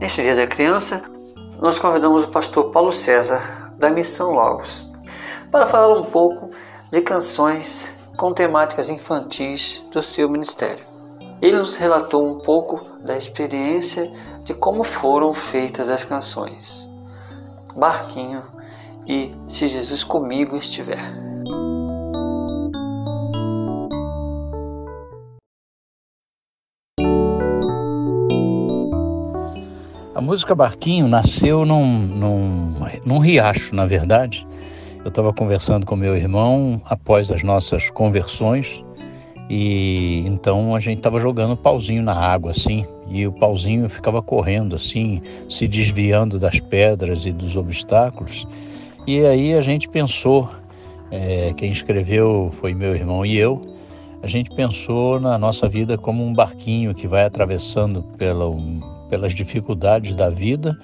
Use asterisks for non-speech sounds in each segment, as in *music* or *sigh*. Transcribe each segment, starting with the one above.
Neste Dia da Criança, nós convidamos o pastor Paulo César, da Missão Logos, para falar um pouco de canções com temáticas infantis do seu ministério. Ele nos relatou um pouco da experiência de como foram feitas as canções. Barquinho e Se Jesus Comigo Estiver. A música Barquinho nasceu num, num, num riacho, na verdade. Eu estava conversando com meu irmão após as nossas conversões e então a gente estava jogando pauzinho na água assim, e o pauzinho ficava correndo assim, se desviando das pedras e dos obstáculos. E aí a gente pensou, é, quem escreveu foi meu irmão e eu, a gente pensou na nossa vida como um barquinho que vai atravessando pela, pelas dificuldades da vida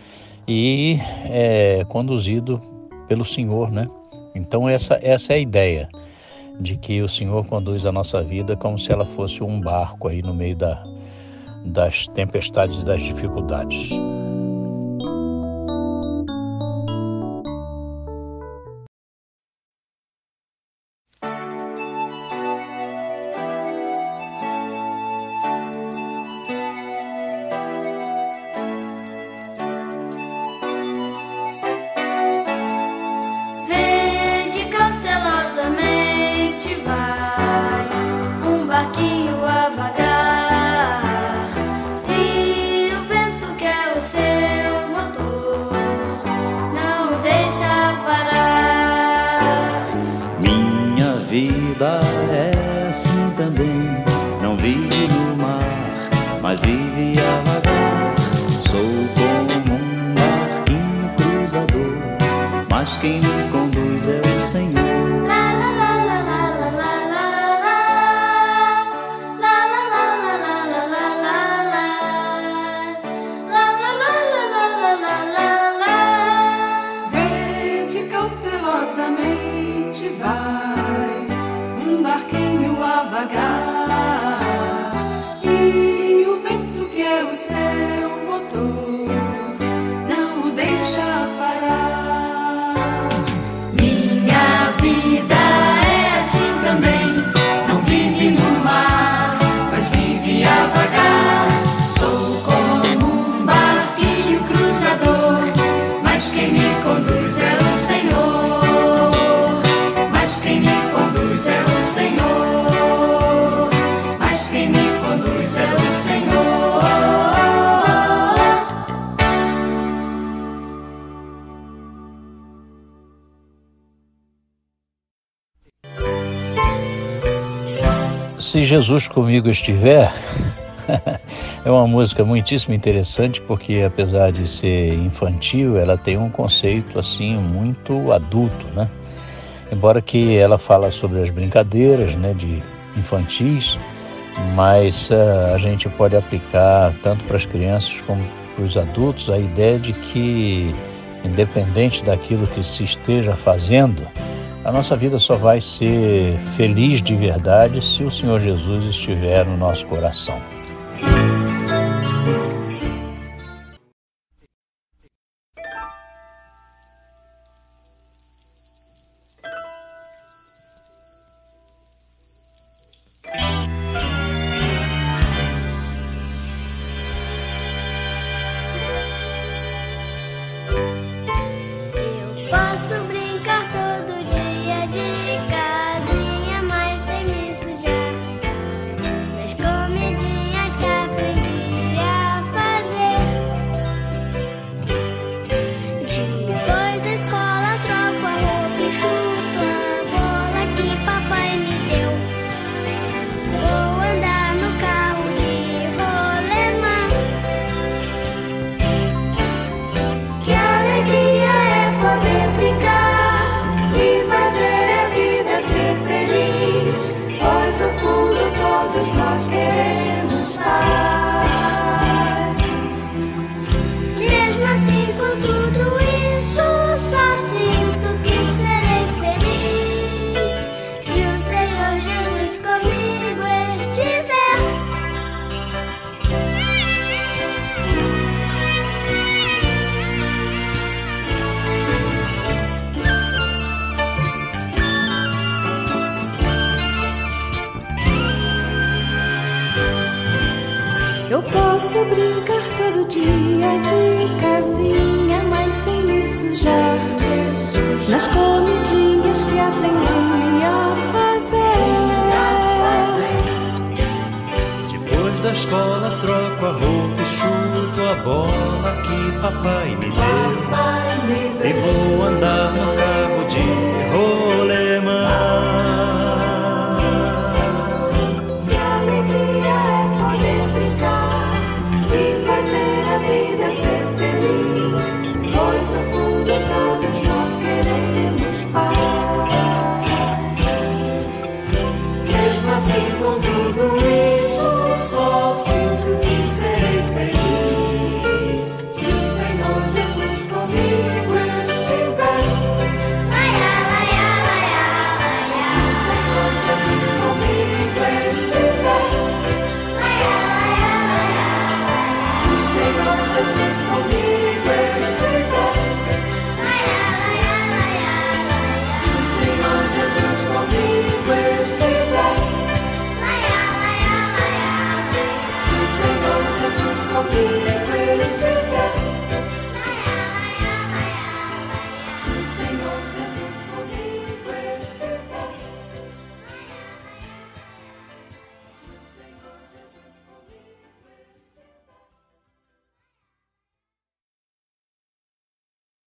e é conduzido pelo Senhor, né? Então essa, essa é a ideia de que o Senhor conduz a nossa vida como se ela fosse um barco aí no meio da, das tempestades e das dificuldades. vida é assim também. Não vive no mar, mas vive a vagar. Sou como um barquinho cruzador, mas quem me conduz é God. Se Jesus comigo estiver, *laughs* é uma música muitíssimo interessante porque apesar de ser infantil, ela tem um conceito assim muito adulto, né? Embora que ela fala sobre as brincadeiras, né, de infantis, mas uh, a gente pode aplicar tanto para as crianças como para os adultos a ideia de que independente daquilo que se esteja fazendo, a nossa vida só vai ser feliz de verdade se o Senhor Jesus estiver no nosso coração. Santos nós queremos. Eu posso brincar todo dia de casinha, mas sem me sujar. Nas comidinhas que aprendi a fazer. Depois da escola troco a roupa e chuto a bola que papai me deu. E vou andar no carro